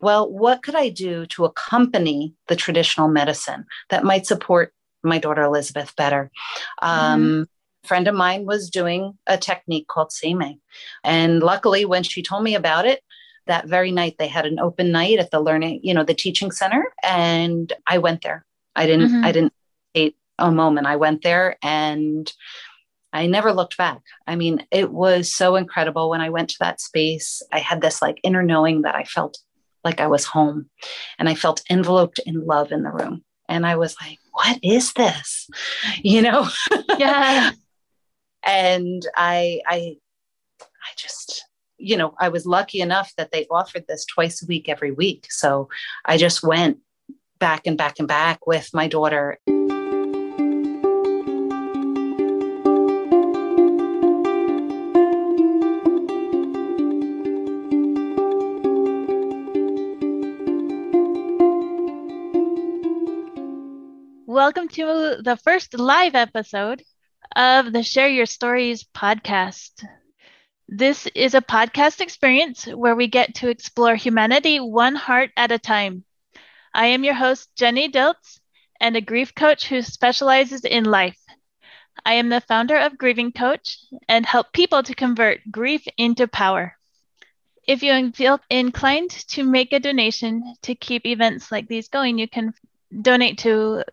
well, what could I do to accompany the traditional medicine that might support my daughter Elizabeth better? Um, mm-hmm. A friend of mine was doing a technique called Seimei. And luckily, when she told me about it, that very night they had an open night at the learning, you know, the teaching center. And I went there. I didn't, mm-hmm. I didn't hate a moment. I went there and I never looked back. I mean, it was so incredible when I went to that space. I had this like inner knowing that I felt like I was home and I felt enveloped in love in the room. And I was like, what is this? You know? Yeah. and I, I, I just, you know, I was lucky enough that they offered this twice a week, every week. So I just went back and back and back with my daughter. Welcome to the first live episode of the Share Your Stories podcast. This is a podcast experience where we get to explore humanity one heart at a time. I am your host, Jenny Dilts, and a grief coach who specializes in life. I am the founder of Grieving Coach and help people to convert grief into power. If you feel inclined to make a donation to keep events like these going, you can donate to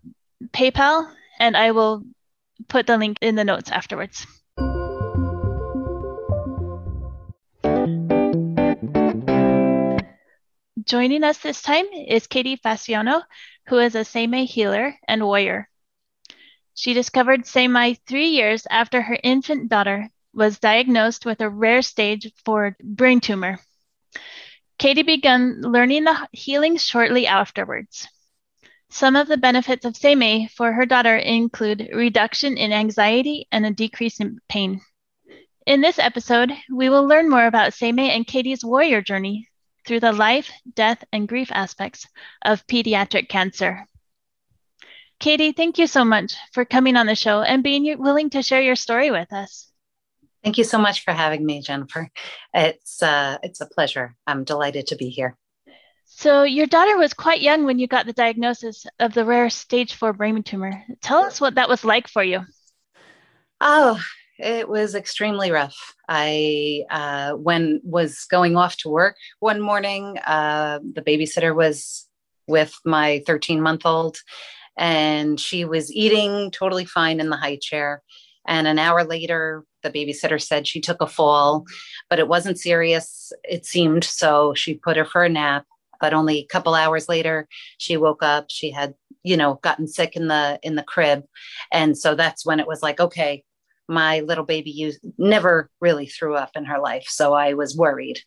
PayPal, and I will put the link in the notes afterwards. Joining us this time is Katie Fasciano, who is a Seimei healer and warrior. She discovered Seimei three years after her infant daughter was diagnosed with a rare stage four brain tumor. Katie began learning the healing shortly afterwards. Some of the benefits of Seimei for her daughter include reduction in anxiety and a decrease in pain. In this episode, we will learn more about Seimei and Katie's warrior journey through the life, death, and grief aspects of pediatric cancer. Katie, thank you so much for coming on the show and being willing to share your story with us. Thank you so much for having me, Jennifer. It's uh, it's a pleasure. I'm delighted to be here. So, your daughter was quite young when you got the diagnosis of the rare stage four brain tumor. Tell us what that was like for you. Oh, it was extremely rough. I, uh, when was going off to work one morning, uh, the babysitter was with my 13 month old, and she was eating totally fine in the high chair. And an hour later, the babysitter said she took a fall, but it wasn't serious, it seemed. So she put her for a nap but only a couple hours later she woke up she had you know gotten sick in the in the crib. And so that's when it was like okay my little baby used, never really threw up in her life. So i was worried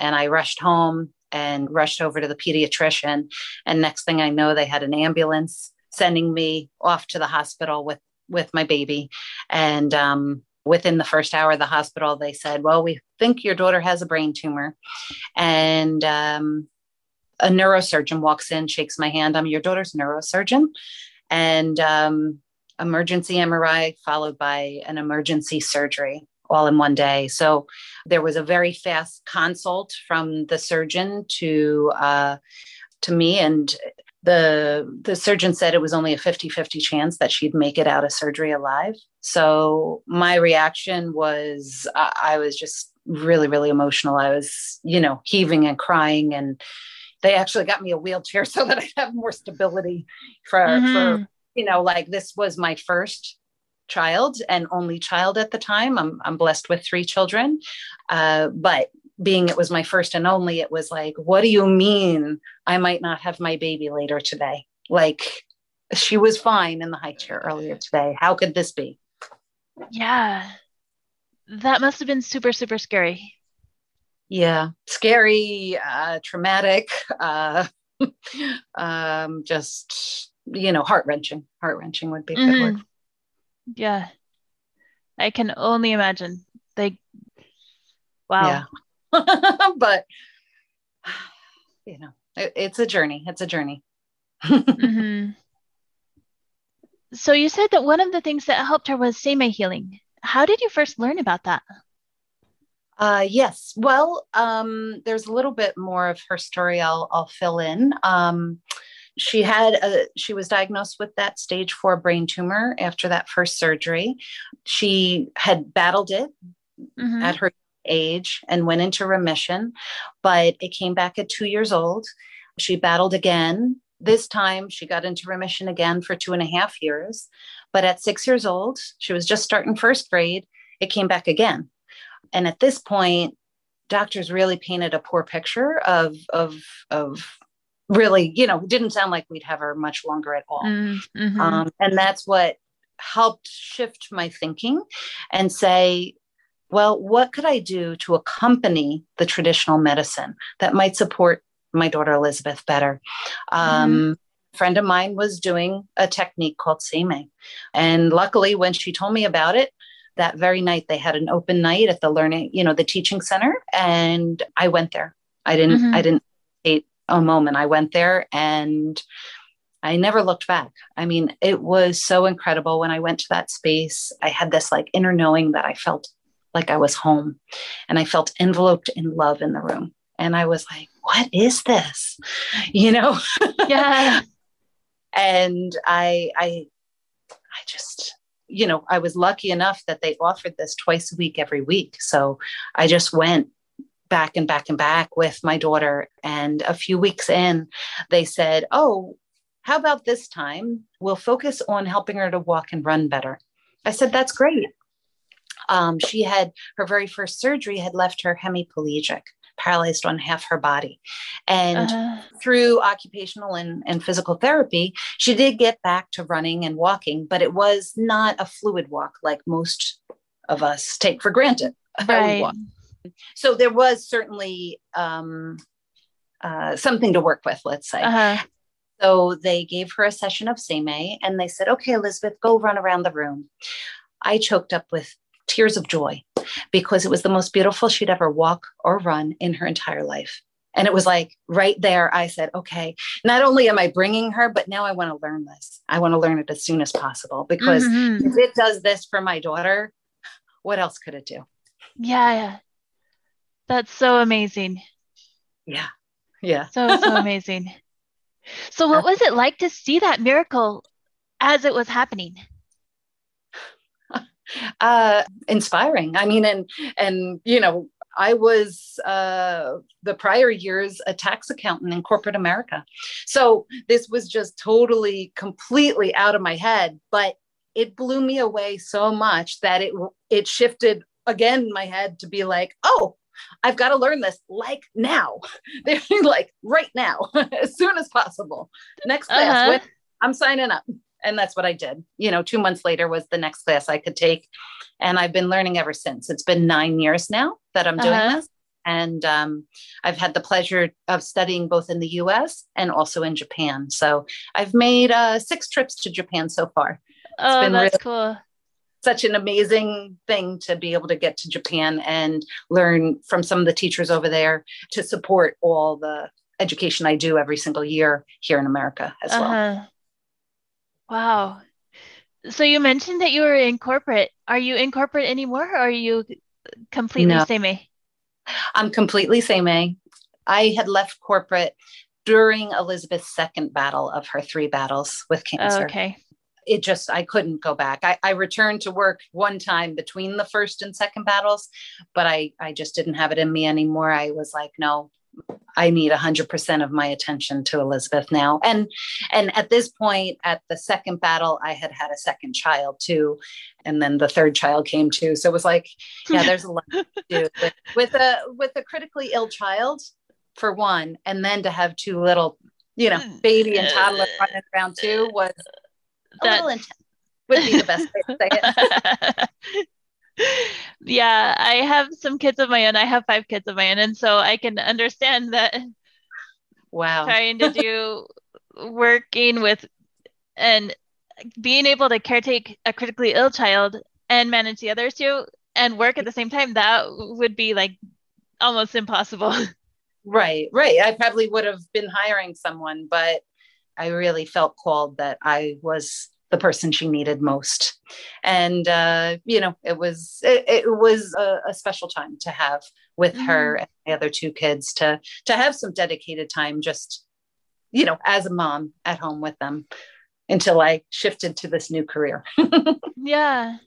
and i rushed home and rushed over to the pediatrician. And next thing i know they had an ambulance sending me off to the hospital with with my baby. And um, within the first hour of the hospital they said well we think your daughter has a brain tumor. And um, a neurosurgeon walks in, shakes my hand. I'm your daughter's neurosurgeon. And um, emergency MRI followed by an emergency surgery all in one day. So there was a very fast consult from the surgeon to uh, to me and the the surgeon said it was only a 50-50 chance that she'd make it out of surgery alive. So my reaction was I, I was just really really emotional. I was, you know, heaving and crying and they actually got me a wheelchair so that I have more stability for, mm-hmm. for you know, like this was my first child and only child at the time. I'm, I'm blessed with three children. Uh, but being it was my first and only, it was like, what do you mean I might not have my baby later today? Like she was fine in the high chair earlier today. How could this be? Yeah. That must have been super, super scary yeah scary uh traumatic uh um just you know heart-wrenching heart-wrenching would be a good mm-hmm. word yeah. I can only imagine. Like wow. Yeah. but you know it, it's a journey it's a journey. Mm-hmm. so you said that one of the things that helped her was seimei healing how did you first learn about that Uh, yes. Well, um, there's a little bit more of her story I'll, I'll fill in. Um, she had a, she was diagnosed with that stage four brain tumor after that first surgery. She had battled it mm-hmm. at her age and went into remission, but it came back at two years old. She battled again. This time she got into remission again for two and a half years. But at six years old, she was just starting first grade, it came back again. And at this point, doctors really painted a poor picture of, of, of really, you know, didn't sound like we'd have her much longer at all. Mm-hmm. Um, and that's what helped shift my thinking and say, well, what could I do to accompany the traditional medicine that might support my daughter Elizabeth better? Um, mm-hmm. A friend of mine was doing a technique called Seimei. And luckily, when she told me about it, that very night they had an open night at the learning, you know, the teaching center. And I went there. I didn't, mm-hmm. I didn't wait a moment. I went there and I never looked back. I mean, it was so incredible when I went to that space. I had this like inner knowing that I felt like I was home and I felt enveloped in love in the room. And I was like, what is this? You know? Yeah. and I, I, I just, you know, I was lucky enough that they offered this twice a week, every week. So I just went back and back and back with my daughter. And a few weeks in, they said, Oh, how about this time? We'll focus on helping her to walk and run better. I said, That's great. Um, she had her very first surgery had left her hemiplegic paralyzed on half her body. And uh-huh. through occupational and, and physical therapy, she did get back to running and walking, but it was not a fluid walk like most of us take for granted. Right. So there was certainly um, uh, something to work with, let's say. Uh-huh. So they gave her a session of Seimei and they said, okay, Elizabeth, go run around the room. I choked up with tears of joy because it was the most beautiful she'd ever walk or run in her entire life. And it was like right there, I said, okay, not only am I bringing her, but now I want to learn this. I want to learn it as soon as possible because mm-hmm. if it does this for my daughter, what else could it do? Yeah, yeah. That's so amazing. Yeah. Yeah. So, so amazing. So, what was it like to see that miracle as it was happening? Uh, inspiring. I mean, and and you know, I was uh, the prior years a tax accountant in corporate America, so this was just totally, completely out of my head. But it blew me away so much that it it shifted again my head to be like, oh, I've got to learn this like now. They're like right now, as soon as possible. Next class, uh-huh. I'm signing up and that's what I did. You know, two months later was the next class I could take. And I've been learning ever since. It's been nine years now that I'm doing uh-huh. this. And um, I've had the pleasure of studying both in the US and also in Japan. So I've made uh, six trips to Japan so far. It's oh, that's really, cool. Such an amazing thing to be able to get to Japan and learn from some of the teachers over there to support all the education I do every single year here in America as uh-huh. well. Wow. So you mentioned that you were in corporate. Are you in corporate anymore or are you completely no. Seimei? I'm completely Seimei. I had left corporate during Elizabeth's second battle of her three battles with cancer. Oh, okay. It just, I couldn't go back. I, I returned to work one time between the first and second battles, but I, I just didn't have it in me anymore. I was like, no, I need 100% of my attention to Elizabeth now. And and at this point at the second battle I had had a second child too and then the third child came too. So it was like yeah, there's a lot to do with, with a with a critically ill child for one and then to have two little, you know, mm. baby and toddler running around too was a That's... little intense. Would be the best way to say it. yeah, I have some kids of my own. I have five kids of my own. And so I can understand that. Wow. Trying to do working with and being able to caretake a critically ill child and manage the other two and work at the same time, that would be like almost impossible. Right, right. I probably would have been hiring someone, but I really felt called that I was the person she needed most. And uh, you know it was it, it was a, a, special time to have with mm-hmm. her and the other two kids to to have some dedicated time just you know as a mom at home with them until i shifted to this new career. Yeah.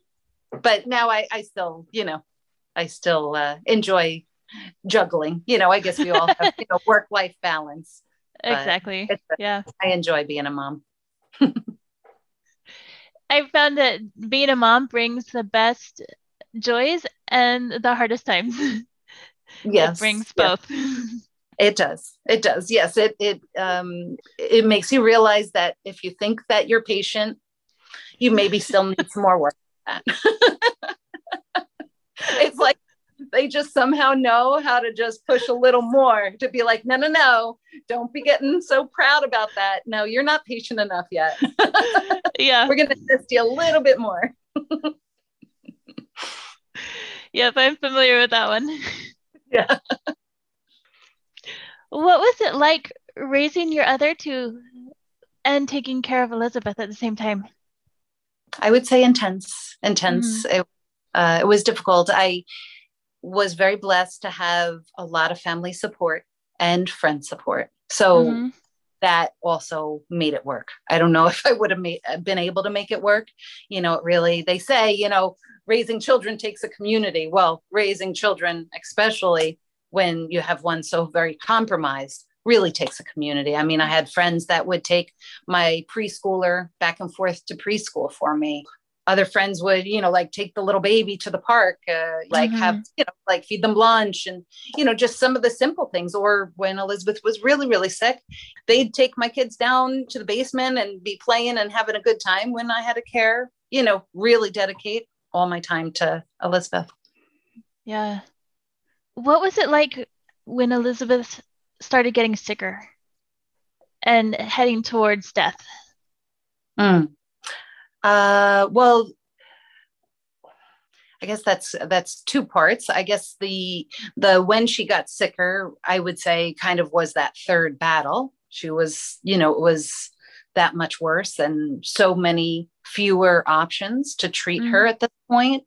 But now i i still you know i still uh, enjoy juggling. You know i guess we all have you know work life balance exactly. a, yeah. I enjoy being a mom I found that being a mom brings the best joys and the hardest times. Yes. it brings both. It does. It does. Yes. It it um it makes you realize that if you think that you're patient, you maybe still need some more work. it's like they just somehow know how to just push a little more to be like, no, no, no, don't be getting so proud about that. No, you're not patient enough yet. yeah. We're going to assist you a little bit more. yep, I'm familiar with that one. Yeah. What was it like raising your other two and taking care of Elizabeth at the same time? I would say intense, intense. Mm-hmm. It, uh, it was difficult. I was very blessed to have a lot of family support and friend support. So mm-hmm. that also made it work. I don't know if I would have made, been able to make it work. You know, it really, they say, you know, raising children takes a community. Well, raising children, especially when you have one so very compromised, really takes a community. I mean, I had friends that would take my preschooler back and forth to preschool for me other friends would you know like take the little baby to the park uh, like mm-hmm. have you know like feed them lunch and you know just some of the simple things or when elizabeth was really really sick they'd take my kids down to the basement and be playing and having a good time when i had to care you know really dedicate all my time to elizabeth yeah what was it like when elizabeth started getting sicker and heading towards death mm. Uh, well, I guess that's that's two parts. I guess the the when she got sicker, I would say kind of was that third battle. She was, you know, it was that much worse and so many fewer options to treat mm-hmm. her at this point.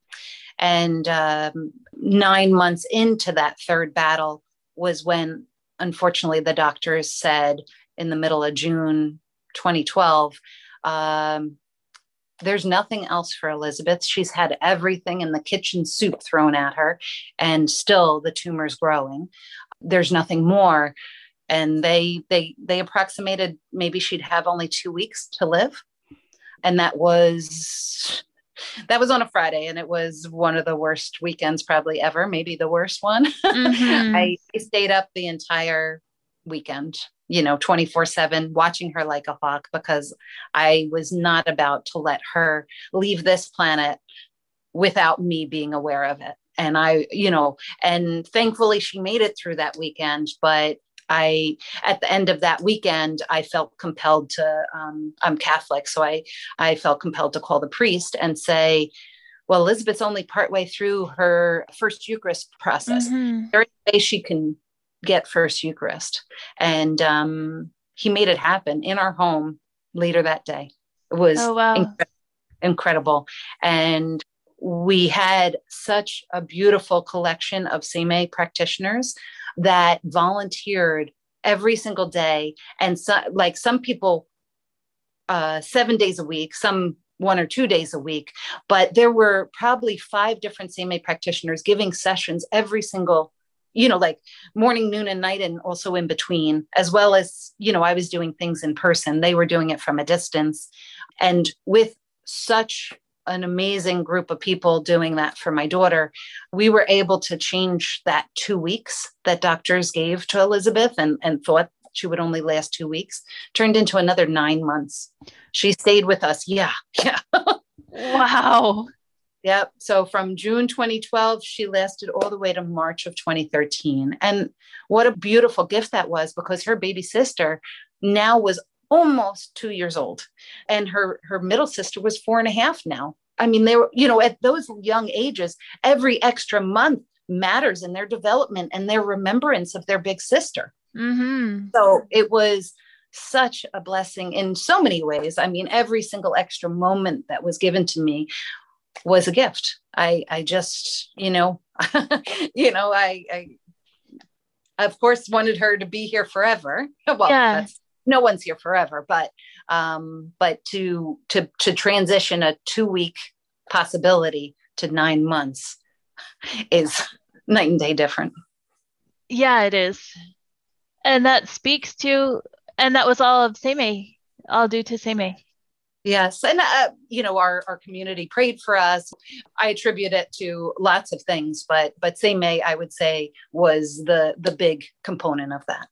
And um, nine months into that third battle was when, unfortunately, the doctors said in the middle of June 2012, um, there's nothing else for Elizabeth. She's had everything in the kitchen soup thrown at her, and still the tumor's growing. There's nothing more. And they they they approximated maybe she'd have only two weeks to live. And that was that was on a Friday, and it was one of the worst weekends probably ever, maybe the worst one. Mm-hmm. I, I stayed up the entire weekend you know 24 7 watching her like a hawk because i was not about to let her leave this planet without me being aware of it and i you know and thankfully she made it through that weekend but I, at the end of that weekend, I felt compelled to. Um, I'm Catholic, so I, I felt compelled to call the priest and say, "Well, Elizabeth's only partway through her first Eucharist process. Mm-hmm. There is a way she can get First Eucharist. And um, he made it happen in our home later that day. It was oh, wow. incredible, incredible. And we had such a beautiful collection of Seimei practitioners that volunteered every single day. And so, like some people, uh, seven days a week, some one or two days a week, but there were probably five different Seimei practitioners giving sessions every single you know like morning noon and night and also in between as well as you know i was doing things in person. They were doing it from a distance. And with such an amazing group of people doing that for my daughter we were able to change that two weeks that doctors gave to elizabeth and, and thought she would only last two weeks turned into another nine months. She stayed with us. Yeah. Yeah. Wow Yep. So from June 2012, she lasted all the way to March of 2013. And what a beautiful gift that was because her baby sister now was almost two years old. And her, her middle sister was four and a half now. I mean, they were, you know, at those young ages, every extra month matters in their development and their remembrance of their big sister. Mm-hmm. So it was such a blessing in so many ways. I mean, every single extra moment that was given to me was a gift. I I just, you know, you know, I, I of course wanted her to be here forever. well, yeah. no one's here forever, but um, but to to to transition a two week possibility to nine months is night and day different. Yeah, it is. And that speaks to, and that was all of Seimei, all due to Seimei. Yes, and uh, you know our our community prayed for us. I attribute it to lots of things, but but Seimei, I would say was the the big component of that.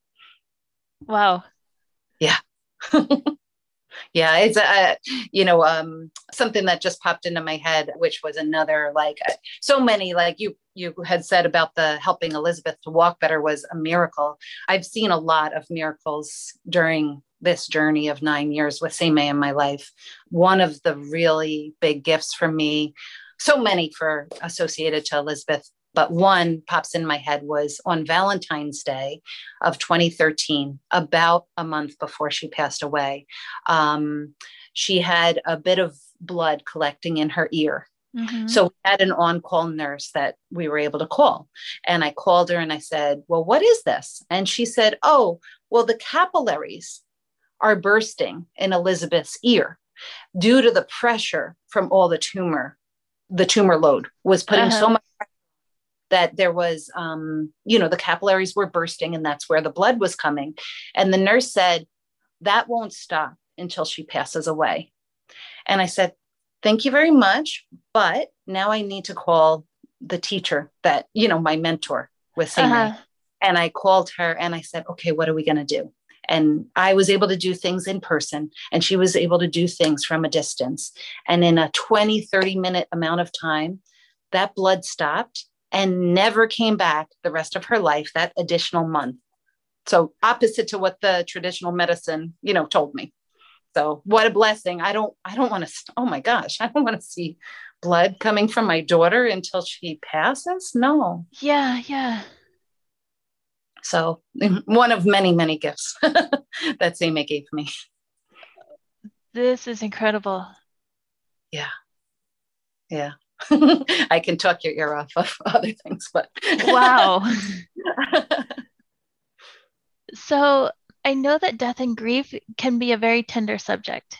Wow. Yeah. yeah it's a you know um something that just popped into my head which was another like uh, so many like you you had said about the helping elizabeth to walk better was a miracle i've seen a lot of miracles during this journey of nine years with Seimei in my life one of the really big gifts for me so many for associated to elizabeth but one pops in my head was on Valentine's Day of 2013, about a month before she passed away. Um, she had a bit of blood collecting in her ear. Mm-hmm. So we had an on call nurse that we were able to call. And I called her and I said, Well, what is this? And she said, Oh, well, the capillaries are bursting in Elizabeth's ear due to the pressure from all the tumor. The tumor load was putting uh-huh. so much that there was, um, you know, the capillaries were bursting and that's where the blood was coming. And the nurse said, that won't stop until she passes away. And I said, thank you very much. But now I need to call the teacher that, you know, my mentor was saying. Uh-huh. And I called her and I said, okay, what are we going to do? And I was able to do things in person, and she was able to do things from a distance. And in a 20, 30 minute amount of time, that blood stopped and never came back the rest of her life that additional month. So opposite to what the traditional medicine you know told me. So what a blessing. I don't i don't want to oh my gosh i don't want to see blood coming from my daughter until she passes? No. Yeah yeah so one of many many gifts that Seimei gave me this is incredible yeah yeah I can talk your ear off of other things, but wow. so I know that death and grief can be a very tender subject.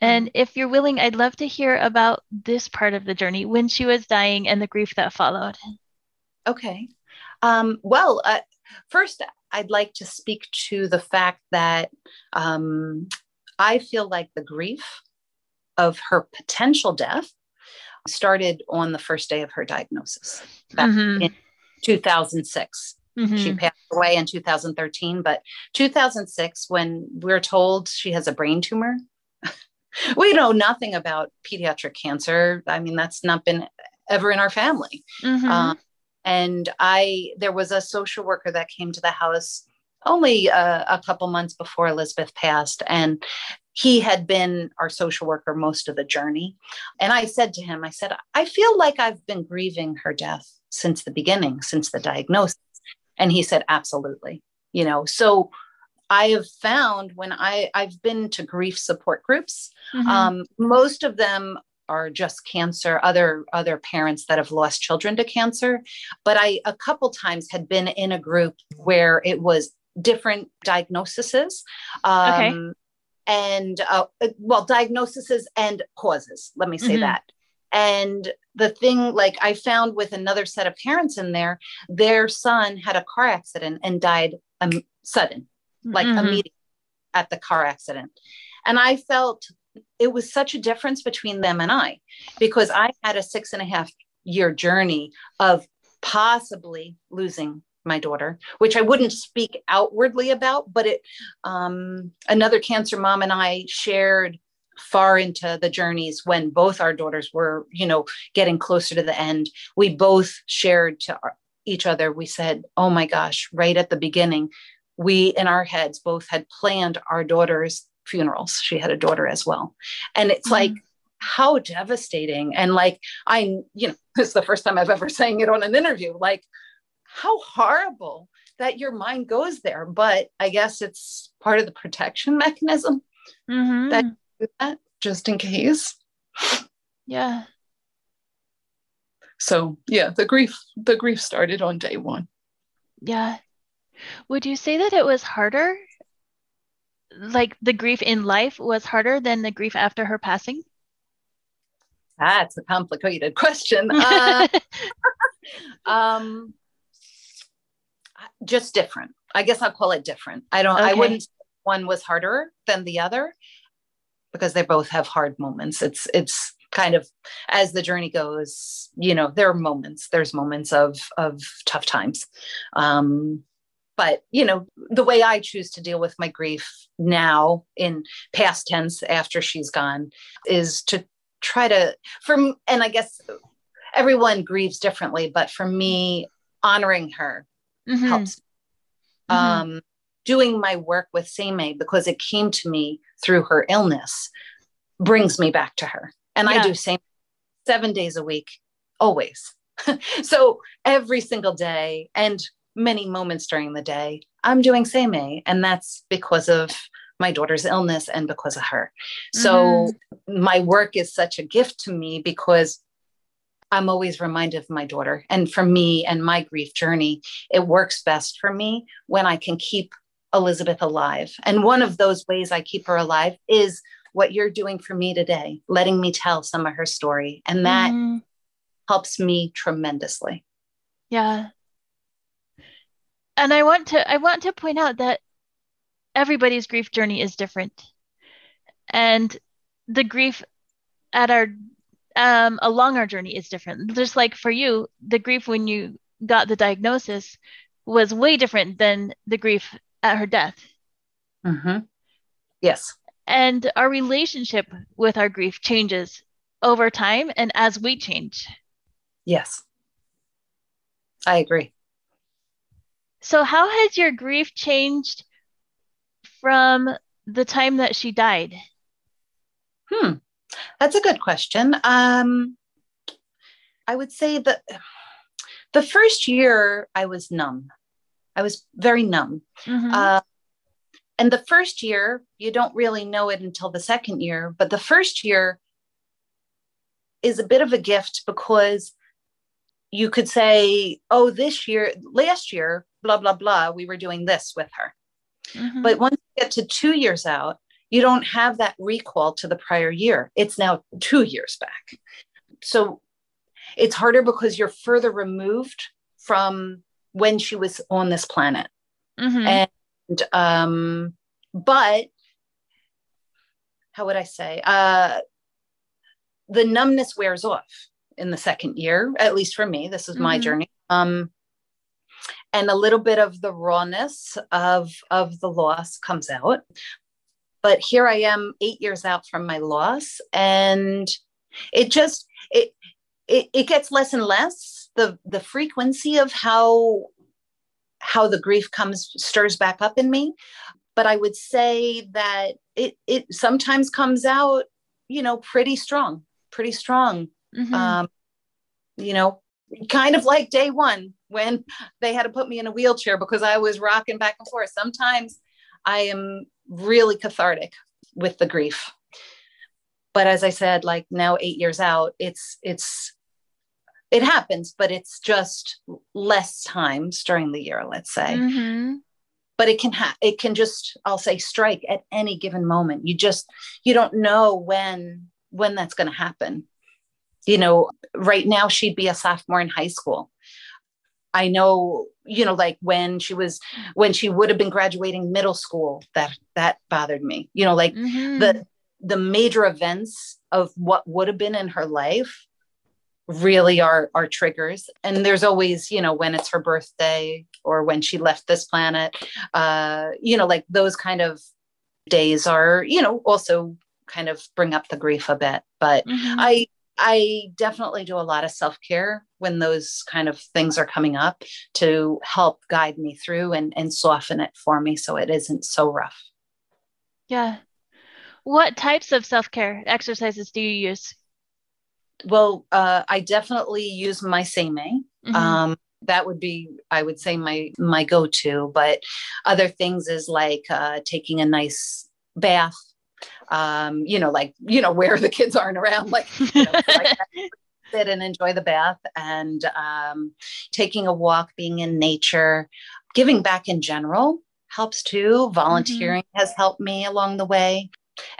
And mm-hmm. if you're willing, I'd love to hear about this part of the journey when she was dying and the grief that followed. Okay. Um, well, uh, first, I'd like to speak to the fact that um, I feel like the grief of her potential death started on the first day of her diagnosis back mm-hmm. in 2006. Mm-hmm. She passed away in 2013, but 2006, when we're told she has a brain tumor, we know nothing about pediatric cancer. I mean, that's not been ever in our family. Mm-hmm. Um, and I, there was a social worker that came to the house only uh, a couple months before Elizabeth passed. And he had been our social worker most of the journey. And I said to him, I said, I feel like I've been grieving her death since the beginning, since the diagnosis. And he said, absolutely. You know, so I have found when I, I've been to grief support groups, mm-hmm. um, most of them are just cancer other other parents that have lost children to cancer but i a couple times had been in a group where it was different diagnoses um, okay and uh, well diagnoses and causes let me say mm-hmm. that and the thing like i found with another set of parents in there their son had a car accident and died um, sudden like mm-hmm. immediately at the car accident and i felt it was such a difference between them and i because i had a six and a half year journey of possibly losing my daughter, which I wouldn't speak outwardly about, but it um, another cancer mom and I shared far into the journeys when both our daughters were, you know, getting closer to the end. We both shared to our, each other. We said, "Oh my gosh!" Right at the beginning, we in our heads both had planned our daughter's funerals. She had a daughter as well, and it's mm-hmm. like how devastating and like i you know this is the first time i've ever saying it on an interview like how horrible that your mind goes there, but I guess it's part of the protection mechanism Mm-hmm. that, that just in case. yeah. So yeah, the grief the grief started on day one. Yeah. Would you say that it was harder? Like the grief in life was harder than the grief after her passing? That's a complicated question. Uh, um, just different. I guess I'll call it different. I don't. I wouldn't. say One was harder than the other because they both have hard moments. It's it's kind of as the journey goes. You know, there are moments. There's moments of of tough times. Um, but you know, the way I choose to deal with my grief now in past tense after she's gone is to try to from and I guess everyone grieves differently, but for me, honoring her Mhm. helps. Mhm. Um, doing my work with Seimei because it came to me through her illness brings me back to her. And I do Seimei seven days a week, always. so every single day and many moments during the day, I'm doing Seimei. And that's because of my daughter's illness and because of her. So my work is such a gift to me because I'm always reminded of my daughter. And for me and my grief journey, it works best for me when I can keep Elizabeth alive. And one of those ways I keep her alive is what you're doing for me today, letting me tell some of her story. And that Mhm. helps me tremendously. Yeah. And I want to I want to point out that everybody's grief journey is different. And the grief at our um along our journey is different. Just like for you, the grief when you got the diagnosis was way different than the grief at her death. Mm-hmm. Yes. And our relationship with our grief changes over time and as we change. Yes. I agree. So, how has your grief changed from the time that she died? Hmm. That's a good question. Um, I would say that the first year I was numb. I was very numb. Mhm. Uh, and the first year, you don't really know it until the second year, but the first year is a bit of a gift because you could say, oh, this year, last year, blah, blah, blah, we were doing this with her. Mhm. But once you get to two years out, you don't have that recall to the prior year. It's now two years back. So it's harder because you're further removed from when she was on this planet. Mhm. And um, but how would I say? Uh the numbness wears off in the second year, at least for me. This is my Mhm. journey. Um and a little bit of the rawness of of the loss comes out. But here I am 8 years out from my loss and it just it it, it gets less and less the the frequency of how how the grief comes stirs back up in me but i would say that it it sometimes comes out you know pretty strong pretty strong Mhm. um you know kind of like day one when they had to put me in a wheelchair because i was rocking back and forth. Sometimes i am really cathartic with the grief. But as i said like now 8 years out it's it's it happens but it's just less times during the year let's say. Mhm. but it can ha- it can just i'll say strike at any given moment. You just you don't know when when that's going to happen. You know right now she'd be a sophomore in high school i know you know like when she was when she would have been graduating middle school that that bothered me you know like Mhm. the the major events of what would have been in her life really are are triggers and there's always you know when it's her birthday or when she left this planet uh you know like those kind of days are you know also kind of bring up the grief a bit but Mhm. i i definitely do a lot of self-care when those kind of things are coming up to help guide me through and and soften it for me so it isn't so rough Yeah. What types of self-care exercises do you use? well uh i definitely use my seimei Mhm. um that would be i would say my my go-to but other things is like uh, taking a nice bath um you know like you know where the kids aren't around like, you know, like sit and enjoy the bath and um, taking a walk being in nature giving back in general helps too volunteering mm-hmm. has helped me along the way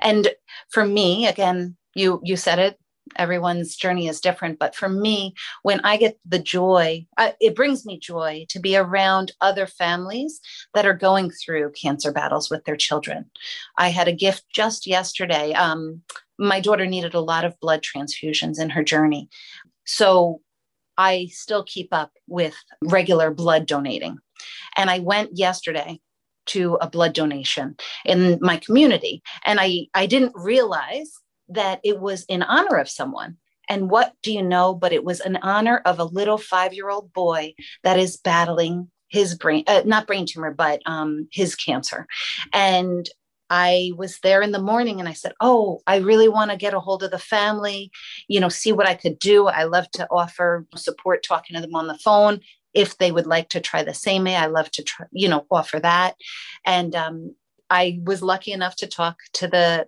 and for me again you you said it everyone's journey is different but for me when i get the joy it brings me joy to be around other families that are going through cancer battles with their children. I had a gift just yesterday. Um, my daughter needed a lot of blood transfusions in her journey. So i still keep up with regular blood donating. And i went yesterday to a blood donation in my community. And i i didn't realize that it was in honor of someone. And what do you know? But it was in honor of a little five year old boy that is battling his brain, uh, not brain tumor, but um, his cancer. And I was there in the morning and I said, Oh, I really want to get a hold of the family, you know, see what I could do. I love to offer support talking to them on the phone. If they would like to try the Seimei, I love to try, you know, offer that. And um, I was lucky enough to talk to the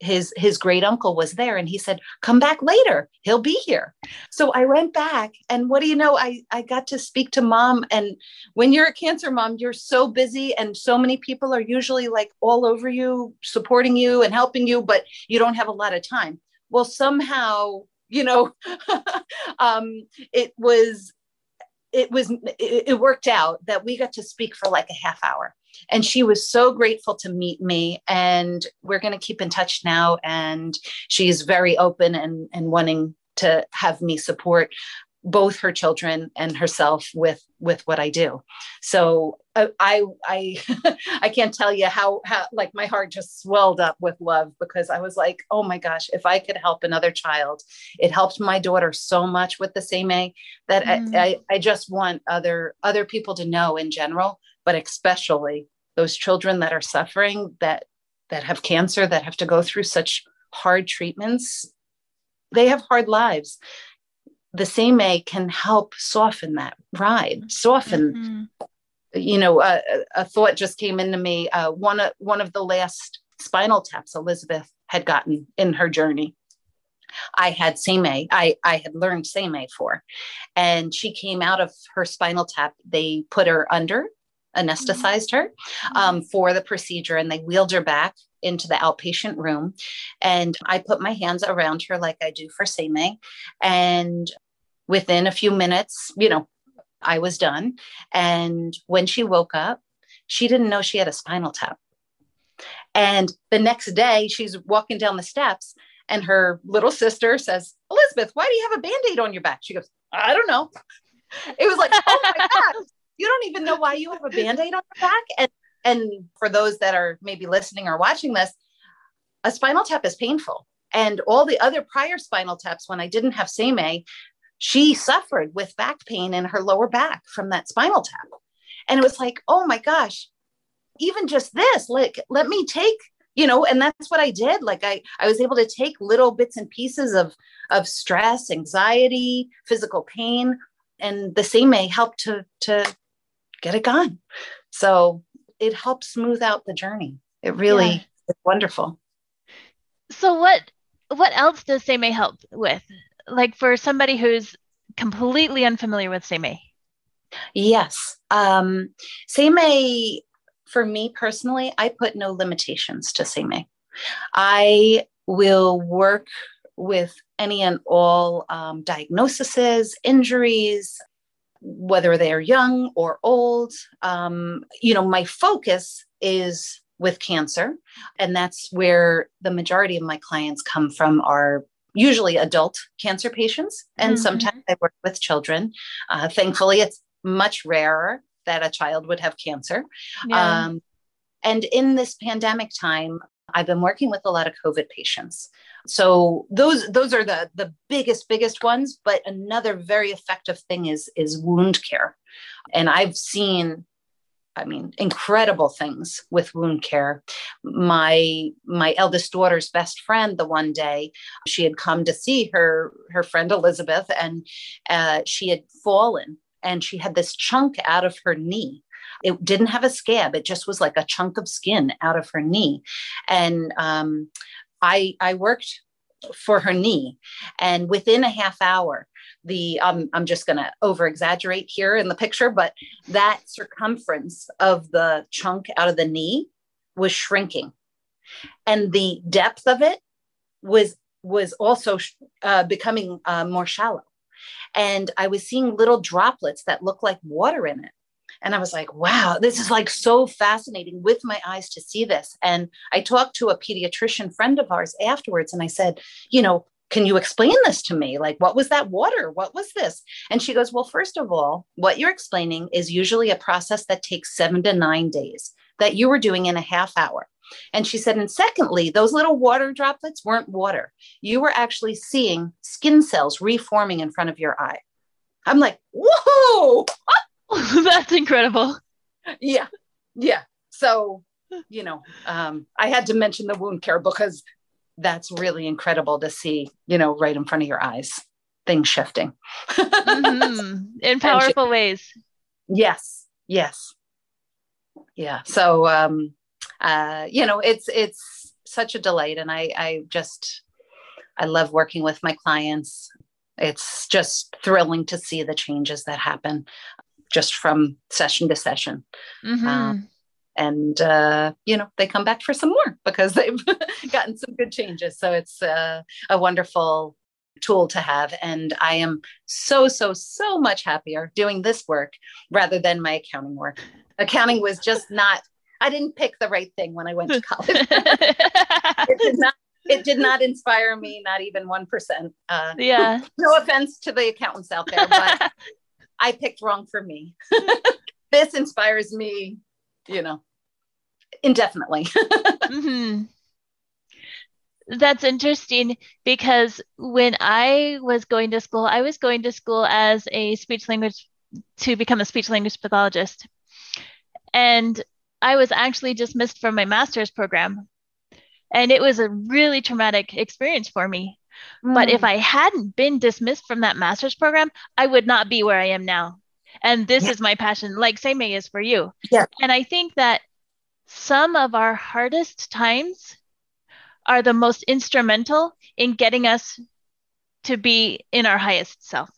his his great uncle was there and he said come back later. He'll be here. So i went back and what do you know i i got to speak to mom and when you're a cancer mom you're so busy and so many people are usually like all over you supporting you and helping you but you don't have a lot of time. Well somehow you know um it was it was it, it worked out that we got to speak for like a half hour and she was so grateful to meet me and we're going to keep in touch now and she's very open and and wanting to have me support both her children and herself with with what I do. So uh, I I I can't tell you how how like my heart just swelled up with love because I was like, oh my gosh, if I could help another child, it helped my daughter so much with the Seimei that mm. I, I I just want other other people to know in general but especially those children that are suffering that that have cancer that have to go through such hard treatments they have hard lives the Seimei can help soften that ride soften mm-hmm. you know uh, a thought just came into me uh, one of one of the last spinal taps elizabeth had gotten in her journey I had Seimei, I, I had learned Seimei for. And she came out of her spinal tap. They put her under anesthetized her um, for the procedure and they wheeled her back into the outpatient room. And I put my hands around her like I do for Seimei. And within a few minutes, you know, I was done. And when she woke up, she didn't know she had a spinal tap. And the next day, she's walking down the steps, and her little sister says, Elizabeth, why do you have a band aid on your back? She goes, I don't know. It was like, oh my God, you don't even know why you have a band-aid on your back. And and for those that are maybe listening or watching this a spinal tap is painful. And all the other prior spinal taps when i didn't have Seimei she suffered with back pain in her lower back from that spinal tap. And it was like oh my gosh even just this like let me take you know and that's what i did. Like i i was able to take little bits and pieces of of stress anxiety physical pain and the Seimei help to to get it gone. So it helps smooth out the journey. It really yeah. is wonderful. So what what else does Seimei help with? Like for somebody who's completely unfamiliar with Seimei? Yes. Um, Seimei, for me personally, I put no limitations to Seimei. I will work with any and all um, diagnoses, injuries, whether they are young or old. Um, you know, my focus is with cancer, and that's where the majority of my clients come from are usually adult cancer patients, and mm-hmm. sometimes I work with children. Uh, thankfully, it's much rarer that a child would have cancer. Yeah. Um, and in this pandemic time, I've been working with a lot of COVID patients. So those those are the the biggest biggest ones. But another very effective thing is is wound care, and I've seen. I mean, incredible things with wound care. My my eldest daughter's best friend, the one day she had come to see her her friend Elizabeth, and uh, she had fallen and she had this chunk out of her knee. It didn't have a scab, it just was like a chunk of skin out of her knee. And um, I, I worked for her knee. And within a half hour, the um, I'm just going to over exaggerate here in the picture, but that circumference of the chunk out of the knee was shrinking, and the depth of it was was also uh, becoming uh, more shallow. And I was seeing little droplets that looked like water in it. And I was like, wow, this is like so fascinating with my eyes to see this. And I talked to a pediatrician friend of ours afterwards and I said, you know, can you explain this to me? Like, what was that water? What was this? And she goes, Well, first of all, what you're explaining is usually a process that takes seven to nine days that you were doing in a half hour. And she said, and secondly, those little water droplets weren't water. You were actually seeing skin cells reforming in front of your eye. I'm like, whoa, That's incredible. Yeah. Yeah. So, you know, um, I had to mention the wound care because that's really incredible to see, you know, right in front of your eyes, things shifting mm-hmm. in powerful ways. Yes. Yes. Yeah. So, um, uh, you know, it's, it's such a delight. And I, I just, I love working with my clients. It's just thrilling to see the changes that happen just from session to session. Mm-hmm. Um, and uh, you know they come back for some more because they've gotten some good changes. So it's uh, a wonderful tool to have, and I am so so so much happier doing this work rather than my accounting work. Accounting was just not. I didn't pick the right thing when I went to college. it did not it did not inspire me, not even 1%. Uh, yeah. No offense to the accountants out there, but I picked wrong for me. this inspires me, you know, indefinitely. mm-hmm. That's interesting because when I was going to school, I was going to school as a speech language to become a speech language pathologist. And I was actually dismissed from my master's program. And it was a really traumatic experience for me. Mm. But if mm. I hadn't been dismissed from that master's program, I would not be where I am now. And this yeah. is my passion, like Seimei is for you. Yeah. And I think that some of our hardest times are the most instrumental in getting us to be in our highest self.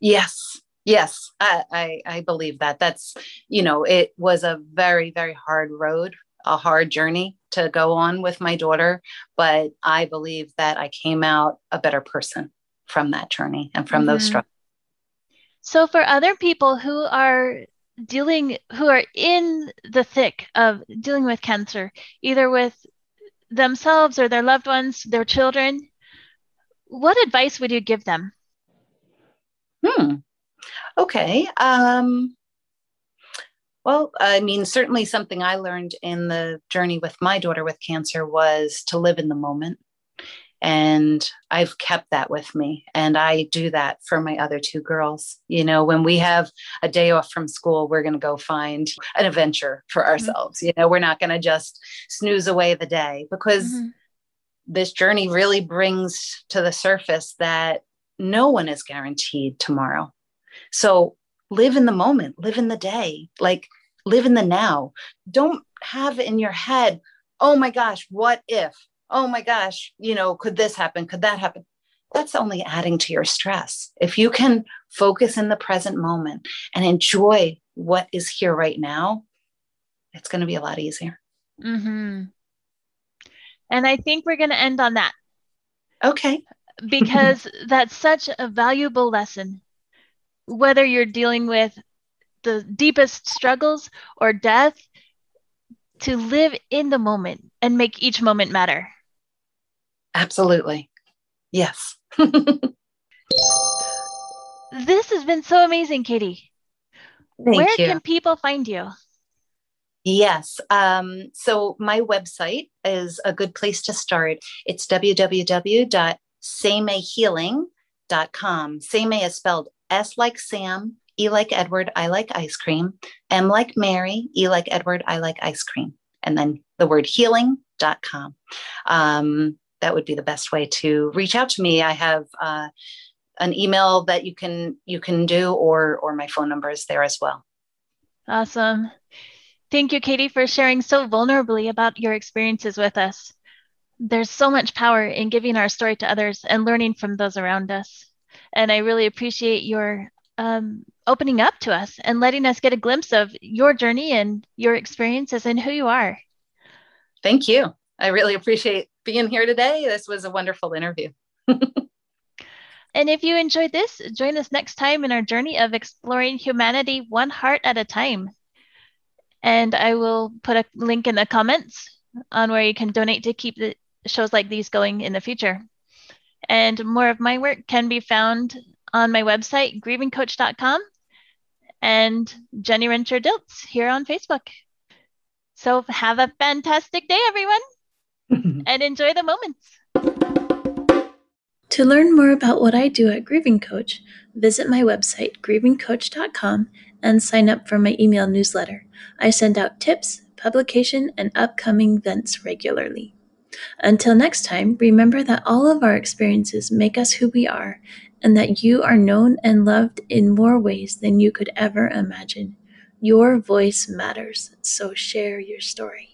Yes. Yes, I, I, I believe that. That's, you know, it was a very, very hard road, a hard journey to go on with my daughter, but I believe that I came out a better person from that journey and from mm-hmm. those struggles. So, for other people who are dealing, who are in the thick of dealing with cancer, either with themselves or their loved ones, their children, what advice would you give them? Hmm. Okay. Um, well, I mean, certainly something I learned in the journey with my daughter with cancer was to live in the moment. And I've kept that with me. And I do that for my other two girls. You know, when we have a day off from school, we're going to go find an adventure for mm-hmm. ourselves. Mm-hmm. You know, we're not going to just snooze away the day because mm-hmm. this journey really brings to the surface that no one is guaranteed tomorrow. So live in the moment, live in the day. Like live in the now. Don't have in your head, oh my gosh, what if? Oh my gosh, you know, could this happen? Could that happen? That's only adding to your stress. If you can focus in the present moment and enjoy what is here right now, it's going to be a lot easier. Mm-hmm. And I think we're going to end on that. Okay. because that's such a valuable lesson. Whether you're dealing with the deepest struggles or death to live in the moment and make each moment matter. Absolutely. Yes. this has been so amazing, Katie. Thank Where you. can people find you? Yes. Um, so my website is a good place to start. It's www.seimeihealing.com. Seimei is spelled S like Sam, E like Edward, I like ice cream. M like Mary, E like Edward, I like ice cream. And then the word healing.com. Um, that would be the best way to reach out to me. I have uh, an email that you can you can do or or my phone number is there as well awesome thank you katie for sharing so vulnerably about your experiences with us there's so much power in giving our story to others and learning from those around us and i really appreciate your um, opening up to us and letting us get a glimpse of your journey and your experiences and who you are thank you i really appreciate being here today this was a wonderful interview And if you enjoyed this, join us next time in our journey of exploring humanity one heart at a time. And I will put a link in the comments on where you can donate to keep the shows like these going in the future. And more of my work can be found on my website, grievingcoach.com, and Jenny Renter Dilts here on Facebook. So have a fantastic day, everyone, and enjoy the moments. To learn more about what I do at Grieving Coach, visit my website, grievingcoach.com, and sign up for my email newsletter. I send out tips, publication, and upcoming events regularly. Until next time, remember that all of our experiences make us who we are, and that you are known and loved in more ways than you could ever imagine. Your voice matters, so share your story.